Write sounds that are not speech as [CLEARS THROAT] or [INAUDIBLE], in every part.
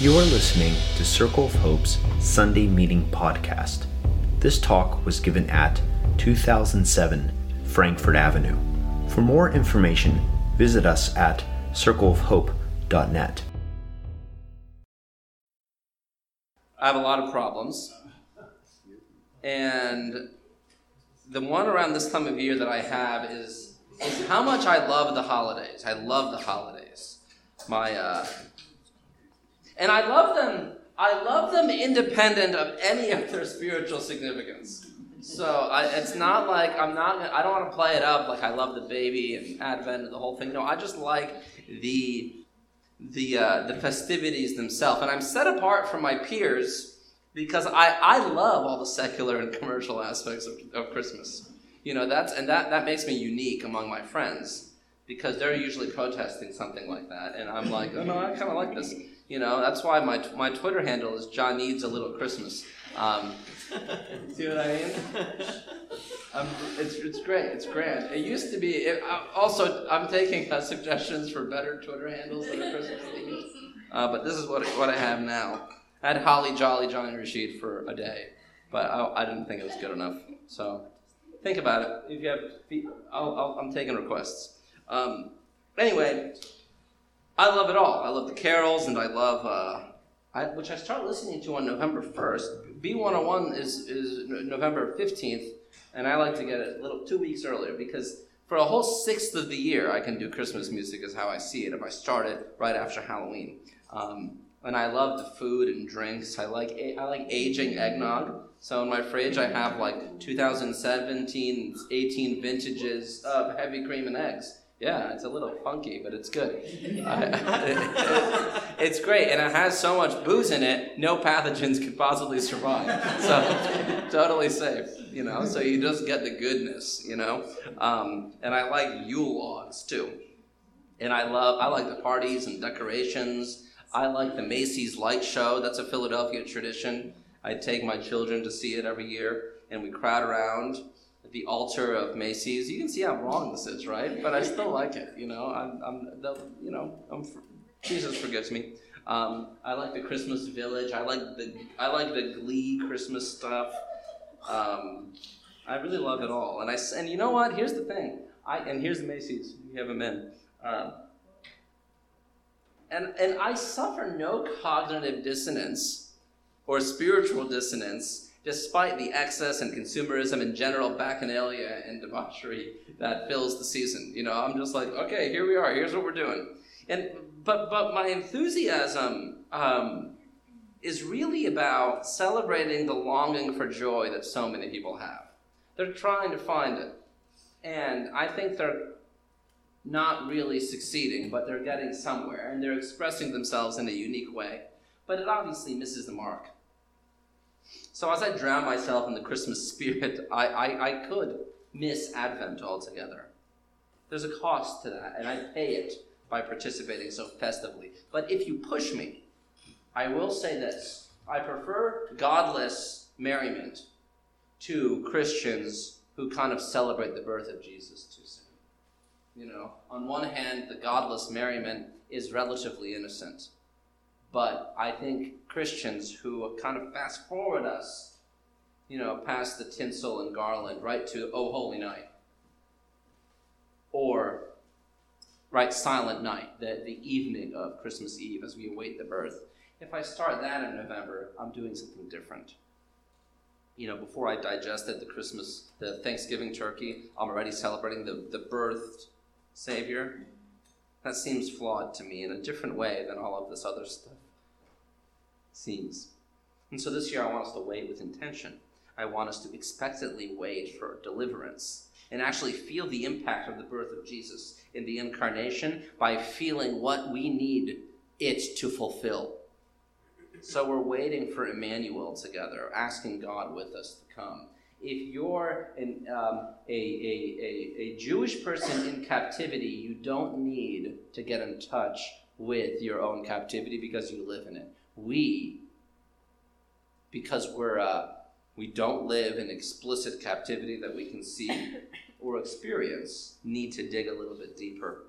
You are listening to Circle of Hope's Sunday Meeting Podcast. This talk was given at 2007 Frankfurt Avenue. For more information, visit us at circleofhope.net. I have a lot of problems. And the one around this time of year that I have is, is how much I love the holidays. I love the holidays. My uh, and I love them. I love them independent of any of their spiritual significance. So I, it's not like I'm not. I don't want to play it up like I love the baby and Advent and the whole thing. No, I just like the the uh, the festivities themselves, and I'm set apart from my peers because I, I love all the secular and commercial aspects of, of Christmas. You know that's and that that makes me unique among my friends because they're usually protesting something like that, and I'm like, oh no, I kind of like this. You know, that's why my, my Twitter handle is John Needs a Little Christmas. Um, [LAUGHS] see what I mean? Um, it's, it's great. It's grand. It used to be. It, uh, also, I'm taking uh, [LAUGHS] suggestions for better Twitter handles that are Christmas themed. Uh, but this is what what I have now. I had Holly Jolly Johnny Rashid for a day, but I, I didn't think it was good enough. So think about it. If you have, i am taking requests. Um, anyway, I love it all. I love the carols, and I love uh, I, which I start listening to on November first. B101 is is November fifteenth, and I like to get it a little two weeks earlier because for a whole sixth of the year I can do Christmas music is how I see it. If I start it right after Halloween. Um, and I love the food and drinks. I like I like aging eggnog. So in my fridge, I have like 2017, 18 vintages of heavy cream and eggs. Yeah, it's a little funky, but it's good. [LAUGHS] [LAUGHS] it's great, and it has so much booze in it, no pathogens could possibly survive. So, [LAUGHS] totally safe, you know. So you just get the goodness, you know. Um, and I like Yule logs too. And I love, I like the parties and decorations. I like the Macy's light show. That's a Philadelphia tradition. I take my children to see it every year, and we crowd around the altar of Macy's. You can see how wrong this is, right? But I still like it. You know, I'm, I'm the, you know, I'm, Jesus forgives me. Um, I like the Christmas Village. I like the I like the Glee Christmas stuff. Um, I really love it all. And I and you know what? Here's the thing. I and here's the Macy's. You have them in. Um, and and I suffer no cognitive dissonance or spiritual dissonance despite the excess and consumerism and general bacchanalia and debauchery that fills the season. You know, I'm just like, okay, here we are. Here's what we're doing. And but but my enthusiasm um, is really about celebrating the longing for joy that so many people have. They're trying to find it, and I think they're not really succeeding, but they're getting somewhere, and they're expressing themselves in a unique way. But it obviously misses the mark. So as I drown myself in the Christmas spirit, I, I, I could miss Advent altogether. There's a cost to that, and I pay it by participating so festively. But if you push me, I will say this I prefer godless merriment to Christians who kind of celebrate the birth of Jesus too soon. You know, on one hand, the godless merriment is relatively innocent. But I think Christians who kind of fast forward us, you know, past the tinsel and garland, right to Oh Holy Night, or right Silent Night, the, the evening of Christmas Eve as we await the birth. If I start that in November, I'm doing something different. You know, before I digested the Christmas, the Thanksgiving turkey, I'm already celebrating the, the birthed Savior. That seems flawed to me in a different way than all of this other stuff seems. And so this year I want us to wait with intention. I want us to expectantly wait for deliverance and actually feel the impact of the birth of Jesus in the incarnation by feeling what we need it to fulfill. So we're waiting for Emmanuel together, asking God with us to come. If you're an, um, a, a, a, a Jewish person in captivity, you don't need to get in touch with your own captivity because you live in it we, because we're uh, we don't live in explicit captivity that we can see or experience, need to dig a little bit deeper.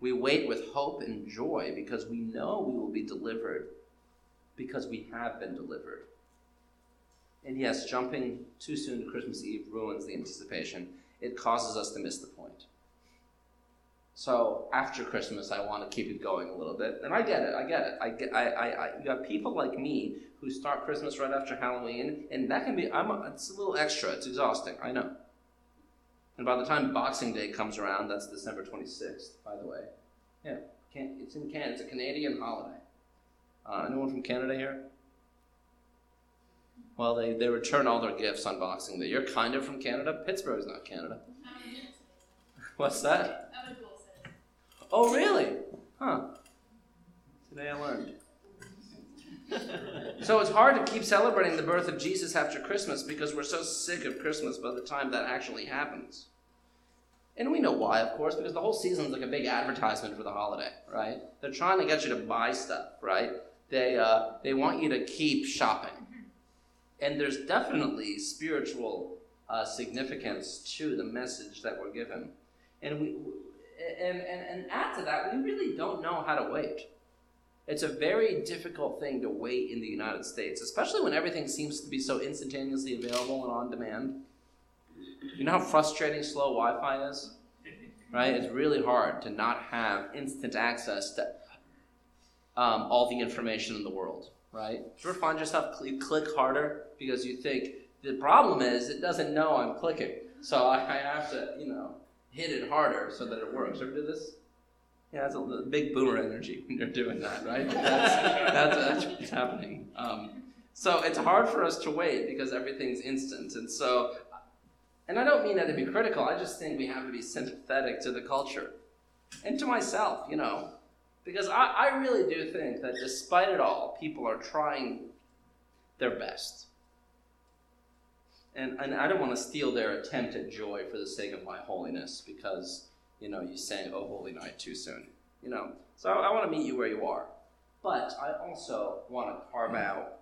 We wait with hope and joy because we know we will be delivered because we have been delivered. And yes, jumping too soon to Christmas Eve ruins the anticipation. It causes us to miss the point. So after Christmas, I want to keep it going a little bit, and I get it. I get it. I get. I. I. I you have people like me who start Christmas right after Halloween, and that can be. I'm. A, it's a little extra. It's exhausting. I know. And by the time Boxing Day comes around, that's December 26th, by the way. Yeah, can, it's in Canada. It's a Canadian holiday. Uh, anyone from Canada here? Well, they, they return all their gifts on Boxing Day. You're kind of from Canada. Pittsburgh's not Canada. What's that? Oh, really? Huh. Today I learned. [LAUGHS] so it's hard to keep celebrating the birth of Jesus after Christmas because we're so sick of Christmas by the time that actually happens. And we know why, of course, because the whole season is like a big advertisement for the holiday, right? They're trying to get you to buy stuff, right? They, uh, they want you to keep shopping. And there's definitely spiritual uh, significance to the message that we're given. And, we, and, and, and add to that, we really don't know how to wait. It's a very difficult thing to wait in the United States, especially when everything seems to be so instantaneously available and on demand. You know how frustrating slow Wi Fi is? Right? It's really hard to not have instant access to um, all the information in the world, right? You ever find yourself cl- click harder because you think the problem is it doesn't know I'm clicking, so I have to, you know, hit it harder so that it works. Ever do this? Yeah, it's a big boomer energy when you're doing that, right? That's, that's, that's what's happening. Um, so it's hard for us to wait because everything's instant. And so, and I don't mean that to be critical, I just think we have to be sympathetic to the culture and to myself, you know. Because I, I really do think that despite it all, people are trying their best. And, and I don't want to steal their attempt at joy for the sake of my holiness because, you know, you sang Oh Holy Night too soon. You know, so I, I want to meet you where you are. But I also want to carve out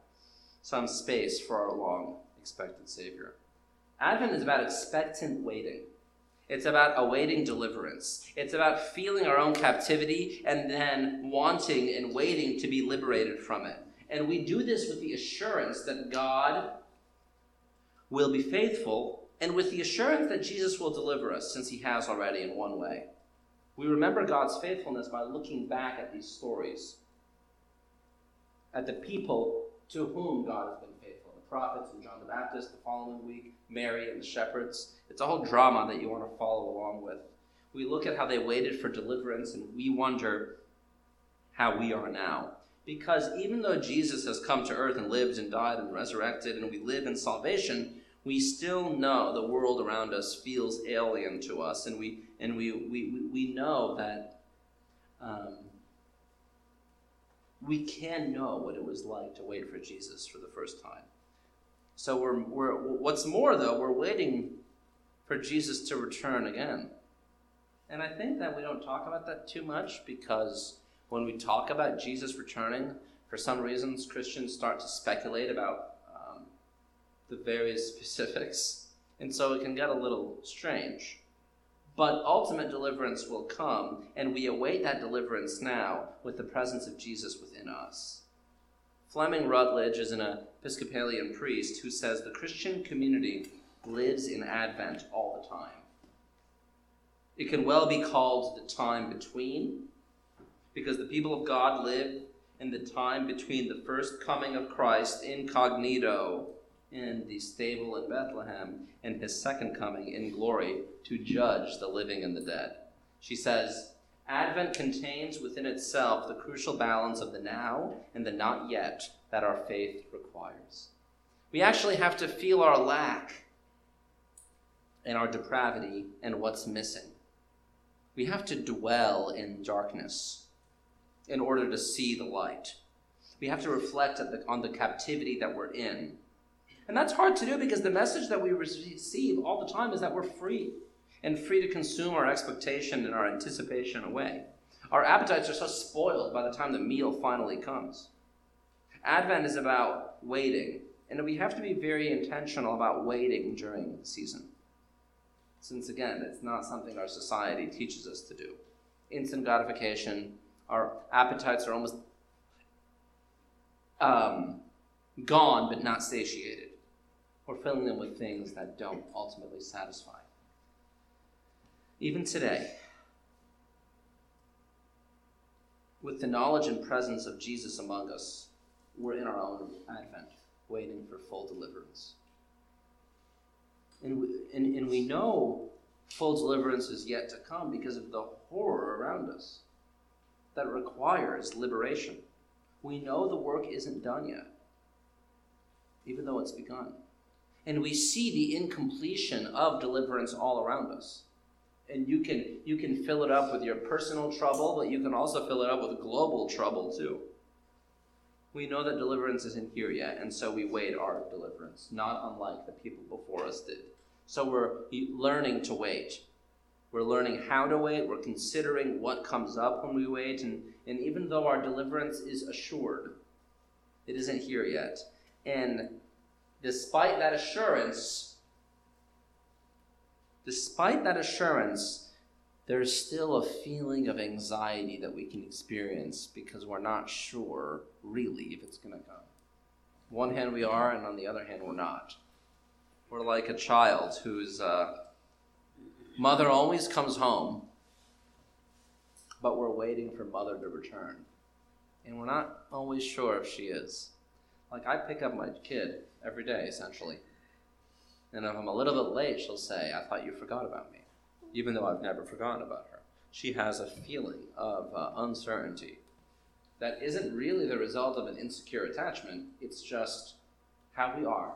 some space for our long expected Savior. Advent is about expectant waiting. It's about awaiting deliverance. It's about feeling our own captivity and then wanting and waiting to be liberated from it. And we do this with the assurance that God will be faithful and with the assurance that Jesus will deliver us, since he has already in one way. We remember God's faithfulness by looking back at these stories, at the people to whom God has been faithful the prophets and John the Baptist, the following week, Mary and the shepherds. It's a whole drama that you want to follow along with. We look at how they waited for deliverance and we wonder how we are now. Because even though Jesus has come to earth and lived and died and resurrected, and we live in salvation, we still know the world around us feels alien to us, and we and we we, we know that um, we can know what it was like to wait for Jesus for the first time. So we're, we're what's more though, we're waiting for Jesus to return again. And I think that we don't talk about that too much because when we talk about Jesus returning, for some reasons Christians start to speculate about the various specifics, and so it can get a little strange. But ultimate deliverance will come, and we await that deliverance now with the presence of Jesus within us. Fleming Rutledge is an Episcopalian priest who says the Christian community lives in Advent all the time. It can well be called the time between, because the people of God live in the time between the first coming of Christ incognito in the stable in Bethlehem and his second coming in glory to judge the living and the dead. She says, Advent contains within itself the crucial balance of the now and the not yet that our faith requires. We actually have to feel our lack and our depravity and what's missing. We have to dwell in darkness in order to see the light. We have to reflect on the captivity that we're in and that's hard to do because the message that we receive all the time is that we're free and free to consume our expectation and our anticipation away. Our appetites are so spoiled by the time the meal finally comes. Advent is about waiting, and we have to be very intentional about waiting during the season. Since again, it's not something our society teaches us to do. Instant gratification, our appetites are almost um, gone but not satiated. We're filling them with things that don't ultimately satisfy. Even today, with the knowledge and presence of Jesus among us, we're in our own advent, waiting for full deliverance. And we, and, and we know full deliverance is yet to come because of the horror around us that requires liberation. We know the work isn't done yet, even though it's begun. And we see the incompletion of deliverance all around us. And you can, you can fill it up with your personal trouble, but you can also fill it up with global trouble too. We know that deliverance isn't here yet, and so we wait our deliverance, not unlike the people before us did. So we're learning to wait. We're learning how to wait. We're considering what comes up when we wait. And, and even though our deliverance is assured, it isn't here yet. And despite that assurance, despite that assurance, there's still a feeling of anxiety that we can experience because we're not sure really if it's going to come. One hand we are, and on the other hand we're not. We're like a child whose uh, mother always comes home, but we're waiting for mother to return. And we're not always sure if she is. Like, I pick up my kid every day, essentially. And if I'm a little bit late, she'll say, I thought you forgot about me, even though I've never forgotten about her. She has a feeling of uh, uncertainty that isn't really the result of an insecure attachment, it's just how we are.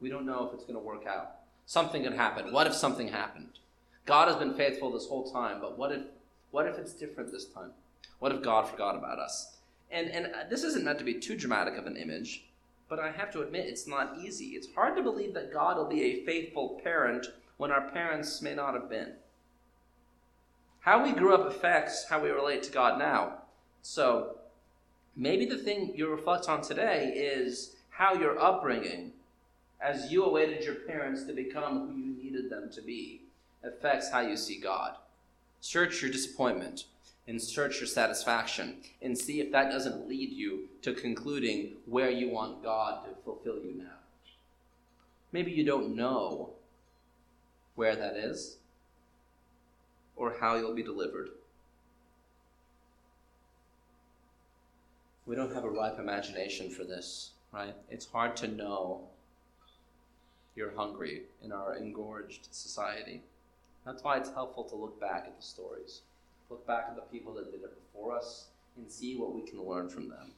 We don't know if it's going to work out. Something could happen. What if something happened? God has been faithful this whole time, but what if, what if it's different this time? What if God forgot about us? And, and uh, this isn't meant to be too dramatic of an image, but I have to admit it's not easy. It's hard to believe that God will be a faithful parent when our parents may not have been. How we grew up affects how we relate to God now. So, maybe the thing you reflect on today is how your upbringing, as you awaited your parents to become who you needed them to be, affects how you see God. Search your disappointment and search your satisfaction and see if that doesn't lead you to concluding where you want God to fulfill you now. Maybe you don't know where that is or how you'll be delivered. We don't have a ripe imagination for this, right? It's hard to know you're hungry in our engorged society. That's why it's helpful to look back at the stories, look back at the people that did it before us, and see what we can learn from them.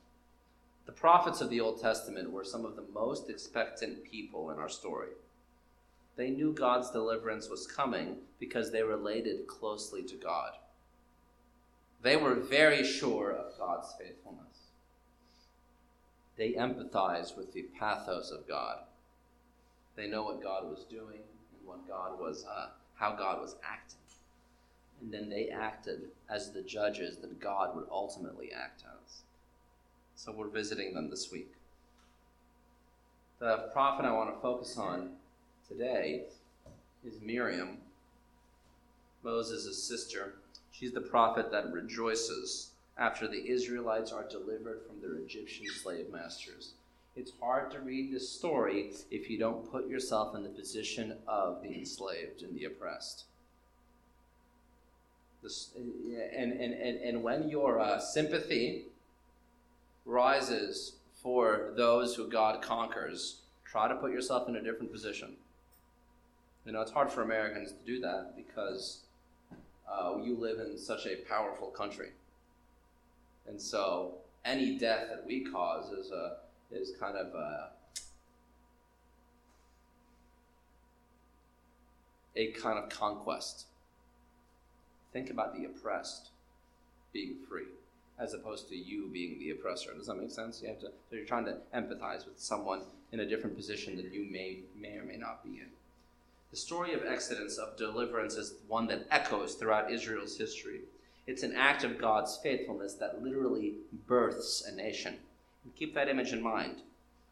The prophets of the Old Testament were some of the most expectant people in our story. They knew God's deliverance was coming because they related closely to God. They were very sure of God's faithfulness. They empathized with the pathos of God. They know what God was doing and what God was uh, how God was acting. And then they acted as the judges that God would ultimately act as. So we're visiting them this week. The prophet I want to focus on today is Miriam, Moses' sister. She's the prophet that rejoices after the Israelites are delivered from their Egyptian slave masters. It's hard to read this story if you don't put yourself in the position of the enslaved and the oppressed. This, and, and, and, and when your uh, sympathy rises for those who God conquers, try to put yourself in a different position. You know, it's hard for Americans to do that because uh, you live in such a powerful country. And so any death that we cause is a is kind of a, a kind of conquest. Think about the oppressed being free as opposed to you being the oppressor. Does that make sense? You have to so you're trying to empathize with someone in a different position that you may may or may not be in. The story of Exodus of deliverance is one that echoes throughout Israel's history. It's an act of God's faithfulness that literally births a nation. And Keep that image in mind.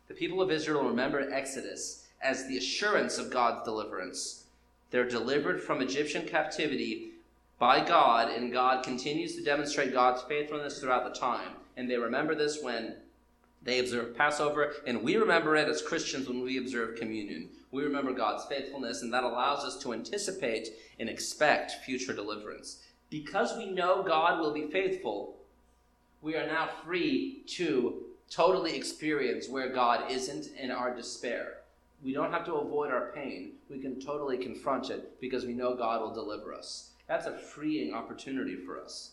The people of Israel remember Exodus as the assurance of God's deliverance. They're delivered from Egyptian captivity by God, and God continues to demonstrate God's faithfulness throughout the time. And they remember this when They observe Passover, and we remember it as Christians when we observe communion. We remember God's faithfulness, and that allows us to anticipate and expect future deliverance. Because we know God will be faithful, we are now free to totally experience where God isn't in our despair. We don't have to avoid our pain. We can totally confront it because we know God will deliver us. That's a freeing opportunity for us.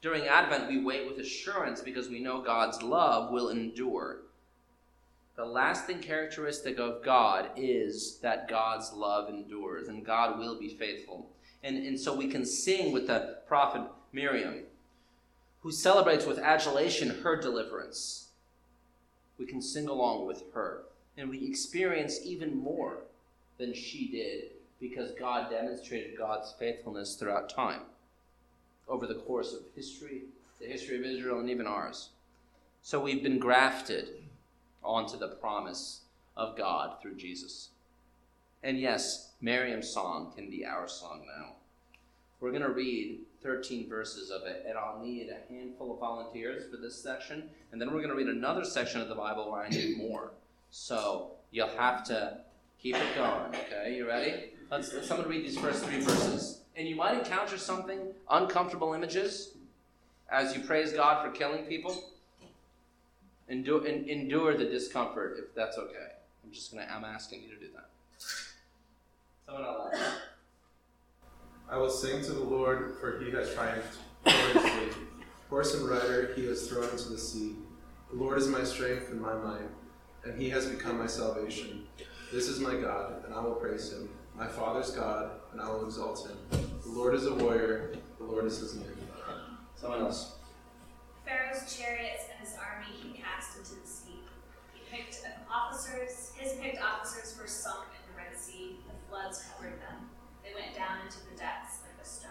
During Advent, we wait with assurance because we know God's love will endure. The lasting characteristic of God is that God's love endures and God will be faithful. And, and so we can sing with the prophet Miriam, who celebrates with adulation her deliverance. We can sing along with her, and we experience even more than she did because God demonstrated God's faithfulness throughout time over the course of history, the history of Israel, and even ours. So we've been grafted onto the promise of God through Jesus. And yes, Miriam's song can be our song now. We're going to read 13 verses of it, and I'll need a handful of volunteers for this section. And then we're going to read another section of the Bible where I need more. So you'll have to keep it going, okay? You ready? Let's, let's someone read these first three verses and you might encounter something, uncomfortable images, as you praise God for killing people. Endure, endure the discomfort if that's okay. I'm just gonna. I'm asking you to do that. Someone else. I will sing to the Lord, for He has triumphed gloriously. Horse and rider He has thrown into the sea. The Lord is my strength and my might, and He has become my salvation. This is my God, and I will praise Him my father's God, and I will exalt him. The Lord is a warrior, the Lord is his name. Someone else. Pharaoh's chariots and his army he cast into the sea. He picked officers, his picked officers were sunk in the Red Sea, the floods covered them. They went down into the depths like a stone.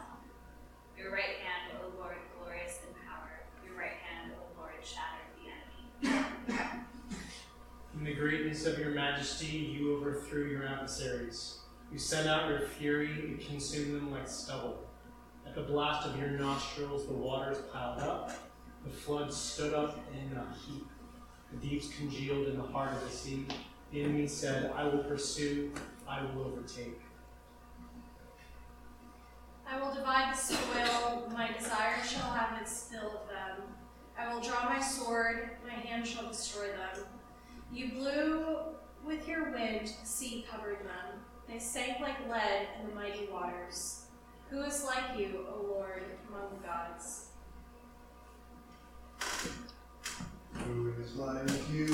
Your right hand, O Lord, glorious in power. Your right hand, O Lord, shattered the enemy. In the greatness of your majesty, you overthrew your adversaries. You send out your fury and consume them like stubble. At the blast of your nostrils, the waters piled up. The floods stood up in a heap. The deeps congealed in the heart of the sea. The enemy said, I will pursue, I will overtake. I will divide the spoil, my desire shall have its fill of them. I will draw my sword, my hand shall destroy them. You blew with your wind, the sea covered them. They sank like lead in the mighty waters. Who is like you, O Lord, among the gods? Who is like you?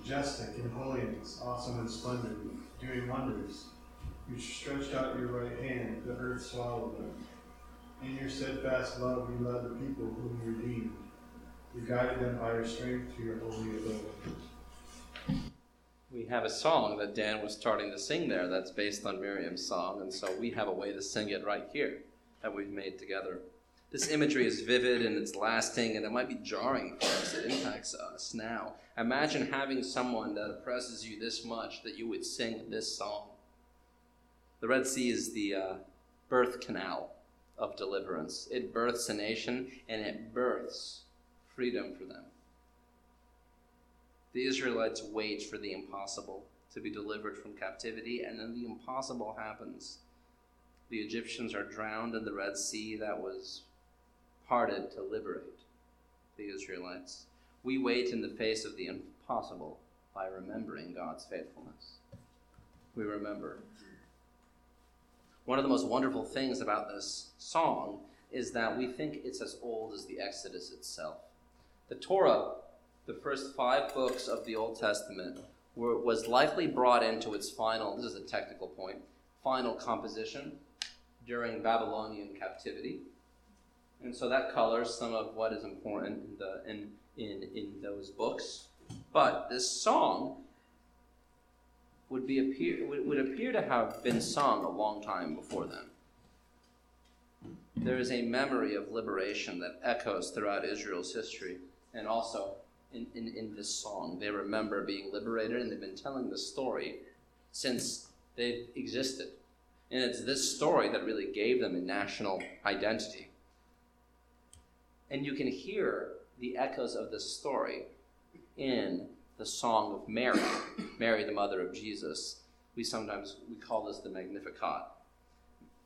Majestic in holiness, awesome in splendor, doing wonders. You stretched out your right hand, the earth swallowed them. In your steadfast love, you led the people whom you redeemed. You guided them by your strength to your holy abode have a song that Dan was starting to sing there that's based on Miriam's song, and so we have a way to sing it right here that we've made together. This imagery is vivid and it's lasting, and it might be jarring for us. It impacts us now. Imagine having someone that oppresses you this much that you would sing this song. The Red Sea is the uh, birth canal of deliverance. It births a nation and it births freedom for them. The Israelites wait for the impossible to be delivered from captivity, and then the impossible happens. The Egyptians are drowned in the Red Sea that was parted to liberate the Israelites. We wait in the face of the impossible by remembering God's faithfulness. We remember. One of the most wonderful things about this song is that we think it's as old as the Exodus itself. The Torah the first five books of the Old Testament were, was likely brought into its final, this is a technical point, final composition during Babylonian captivity. And so that colors some of what is important in, the, in, in, in those books. But this song would, be appear, would, would appear to have been sung a long time before then. There is a memory of liberation that echoes throughout Israel's history and also in, in, in this song. They remember being liberated, and they've been telling the story since they've existed. And it's this story that really gave them a national identity. And you can hear the echoes of this story in the song of Mary, [COUGHS] Mary, the mother of Jesus. We sometimes we call this the Magnificat.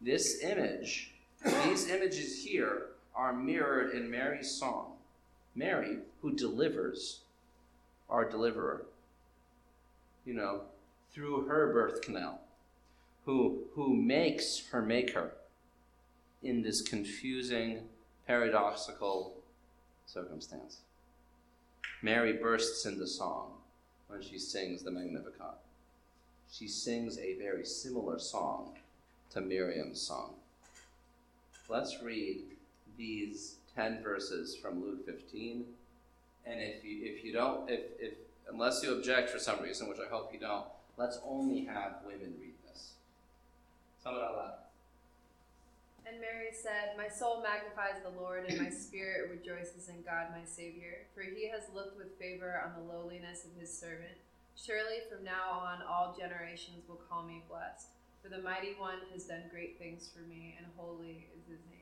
This image, these images here, are mirrored in Mary's song. Mary, who delivers our deliverer, you know, through her birth canal, who, who makes her maker in this confusing, paradoxical circumstance. Mary bursts into song when she sings the Magnificat. She sings a very similar song to Miriam's song. Let's read these 10 verses from Luke 15. And if you, if you don't, if, if, unless you object for some reason, which I hope you don't, let's only have women read this. Some it out loud. And Mary said, My soul magnifies the Lord, and my [CLEARS THROAT] spirit rejoices in God my Savior, for he has looked with favor on the lowliness of his servant. Surely from now on all generations will call me blessed, for the mighty one has done great things for me, and holy is his name.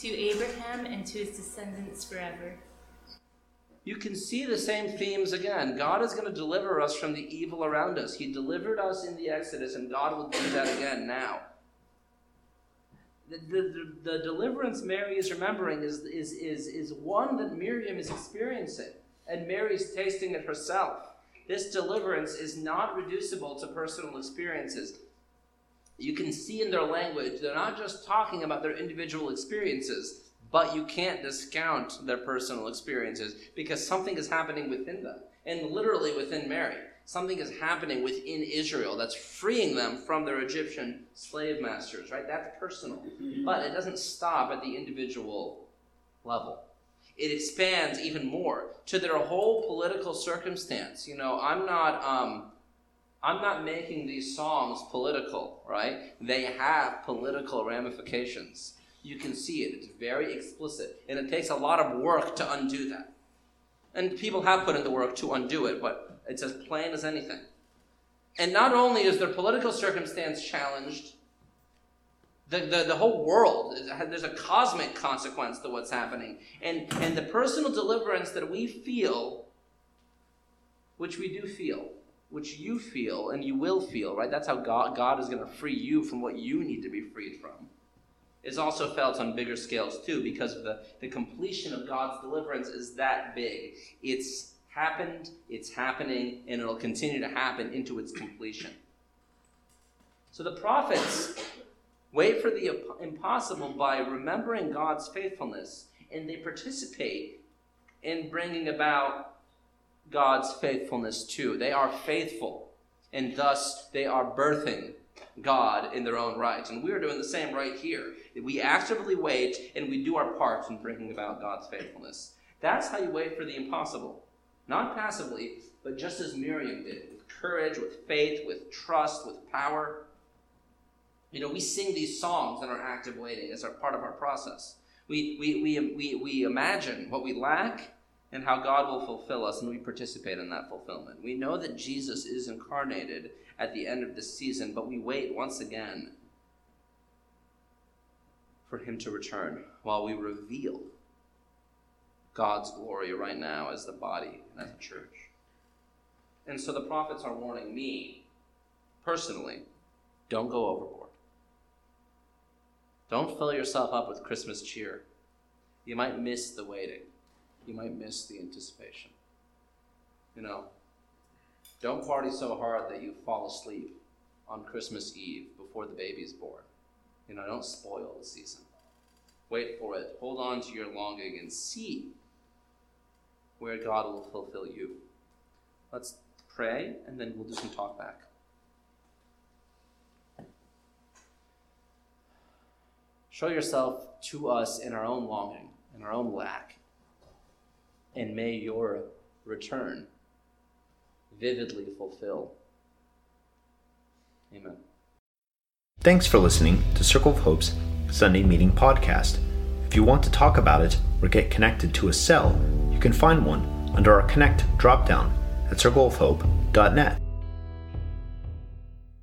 to Abraham and to his descendants forever. You can see the same themes again. God is going to deliver us from the evil around us. He delivered us in the Exodus, and God will do that again now. The, the, the, deliverance Mary is remembering is, is, is, is one that Miriam is experiencing, and Mary's tasting it herself. This deliverance is not reducible to personal experiences. You can see in their language, they're not just talking about their individual experiences, but you can't discount their personal experiences because something is happening within them, and literally within Mary. Something is happening within Israel that's freeing them from their Egyptian slave masters, right? That's personal. But it doesn't stop at the individual level it expands even more to their whole political circumstance. You know, I'm not um, I'm not making these songs political, right? They have political ramifications. You can see it. It's very explicit, and it takes a lot of work to undo that. And people have put in the work to undo it, but it's as plain as anything. And not only is their political circumstance challenged, the, the, the whole world, there's a cosmic consequence to what's happening. And, and the personal deliverance that we feel, which we do feel, which you feel and you will feel, right? That's how God, God is going to free you from what you need to be freed from. Is also felt on bigger scales too, because of the, the completion of God's deliverance is that big. It's happened, it's happening, and it'll continue to happen into its completion. So the prophets Wait for the impossible by remembering God's faithfulness, and they participate in bringing about God's faithfulness too. They are faithful, and thus they are birthing God in their own right. And we are doing the same right here. We actively wait and we do our part in bringing about God's faithfulness. That's how you wait for the impossible. Not passively, but just as Miriam did, with courage, with faith, with trust, with power. You know, we sing these songs in our active waiting as our part of our process. We, we, we, we, we imagine what we lack and how God will fulfill us, and we participate in that fulfillment. We know that Jesus is incarnated at the end of this season, but we wait once again for him to return while we reveal God's glory right now as the body and as a church. And so the prophets are warning me personally don't go overboard. Don't fill yourself up with Christmas cheer. You might miss the waiting. You might miss the anticipation. You know, don't party so hard that you fall asleep on Christmas Eve before the baby's born. You know, don't spoil the season. Wait for it. Hold on to your longing and see where God will fulfill you. Let's pray and then we'll do some talk back. Show yourself to us in our own longing, in our own lack. And may your return, vividly fulfill. Amen. Thanks for listening to Circle of Hope's Sunday Meeting Podcast. If you want to talk about it or get connected to a cell, you can find one under our Connect dropdown at circleofhope.net.